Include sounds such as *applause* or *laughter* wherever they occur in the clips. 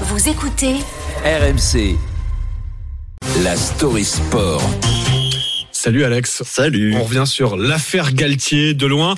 Vous écoutez RMC. La story sport. Salut Alex. Salut. On revient sur l'affaire Galtier de loin.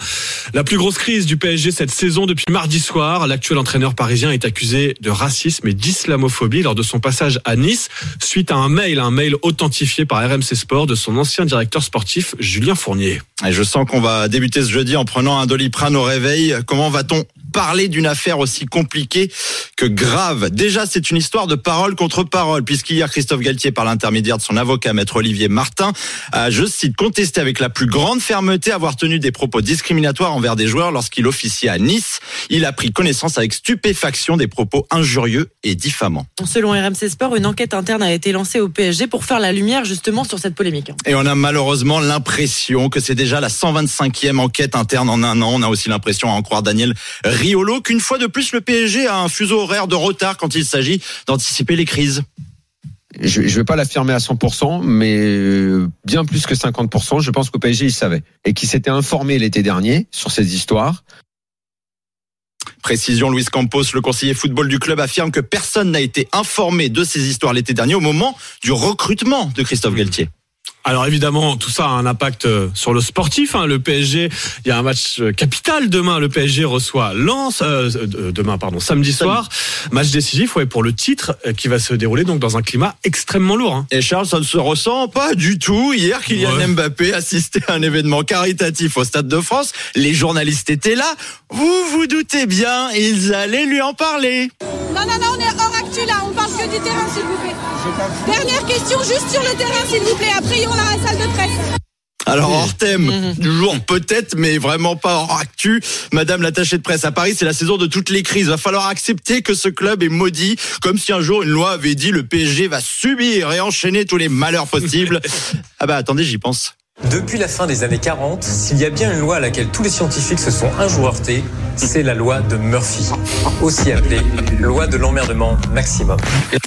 La plus grosse crise du PSG cette saison depuis mardi soir. L'actuel entraîneur parisien est accusé de racisme et d'islamophobie lors de son passage à Nice suite à un mail, un mail authentifié par RMC Sport de son ancien directeur sportif Julien Fournier. Et je sens qu'on va débuter ce jeudi en prenant un doliprane au réveil. Comment va-t-on parler d'une affaire aussi compliquée que grave Déjà, c'est une histoire de parole contre parole, puisqu'hier, Christophe Galtier, par l'intermédiaire de son avocat, maître Olivier Martin, a, je cite, contesté avec la plus grande fermeté avoir tenu des propos discriminatoires envers des joueurs lorsqu'il officiait à Nice. Il a pris connaissance avec stupéfaction des propos injurieux et diffamants. Selon RMC Sport, une enquête interne a été lancée au PSG pour faire la lumière justement sur cette polémique. Et on a malheureusement l'impression que c'est déjà la 125e enquête interne en un an. On a aussi l'impression, à en croire Daniel Riolo, qu'une fois de plus, le PSG a un fuseau horaire de retard quand il s'agit d'anticiper les crises. Je ne vais pas l'affirmer à 100%, mais euh, bien plus que 50%. Je pense qu'au PSG, il savait. Et qu'il s'était informé l'été dernier sur ces histoires. Précision, Luis Campos, le conseiller football du club, affirme que personne n'a été informé de ces histoires l'été dernier au moment du recrutement de Christophe Galtier. Alors évidemment, tout ça a un impact euh, sur le sportif. Hein. Le PSG, il y a un match euh, capital demain. Le PSG reçoit Lens euh, demain, pardon, samedi soir. Match décisif, ouais, pour le titre qui va se dérouler donc dans un climat extrêmement lourd. Hein. Et Charles, ça ne se ressent pas du tout. Hier, Kylian ouais. Mbappé assistait à un événement caritatif au Stade de France. Les journalistes étaient là. Vous vous doutez bien, ils allaient lui en parler. Non, non, non, s'il vous plaît. Dernière question, juste sur le terrain, s'il vous plaît. Après, on a la salle de presse. Alors hors thème du jour peut-être, mais vraiment pas hors actu. Madame l'attachée de presse à Paris, c'est la saison de toutes les crises. Va falloir accepter que ce club est maudit, comme si un jour une loi avait dit le PSG va subir et enchaîner tous les malheurs possibles. *laughs* ah bah attendez, j'y pense. Depuis la fin des années 40, s'il y a bien une loi à laquelle tous les scientifiques se sont un jour heurtés, c'est la loi de Murphy, aussi appelée loi de l'emmerdement maximum.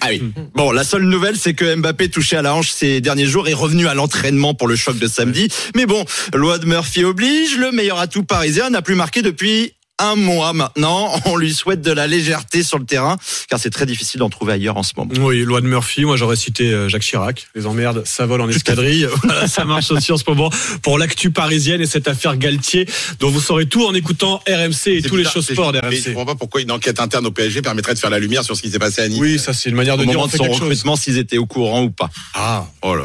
Ah oui. Bon, la seule nouvelle, c'est que Mbappé touché à la hanche ces derniers jours est revenu à l'entraînement pour le choc de samedi. Mais bon, loi de Murphy oblige, le meilleur atout parisien n'a plus marqué depuis un mois maintenant. *laughs* On lui souhaite de la légèreté sur le terrain, car c'est très difficile d'en trouver ailleurs en ce moment. Oui, loi de Murphy. Moi, j'aurais cité Jacques Chirac. Les emmerdes, ça vole en escadrille. *laughs* voilà, ça marche aussi en ce moment pour l'actu parisienne et cette affaire Galtier, dont vous saurez tout en écoutant RMC et tous les choses sport d'RMC. Je ne comprends pas pourquoi une enquête interne au PSG permettrait de faire la lumière sur ce qui s'est passé à Nice. Oui, ça, c'est une manière de au dire moment de son recrutement s'ils étaient au courant ou pas. Ah, oh là.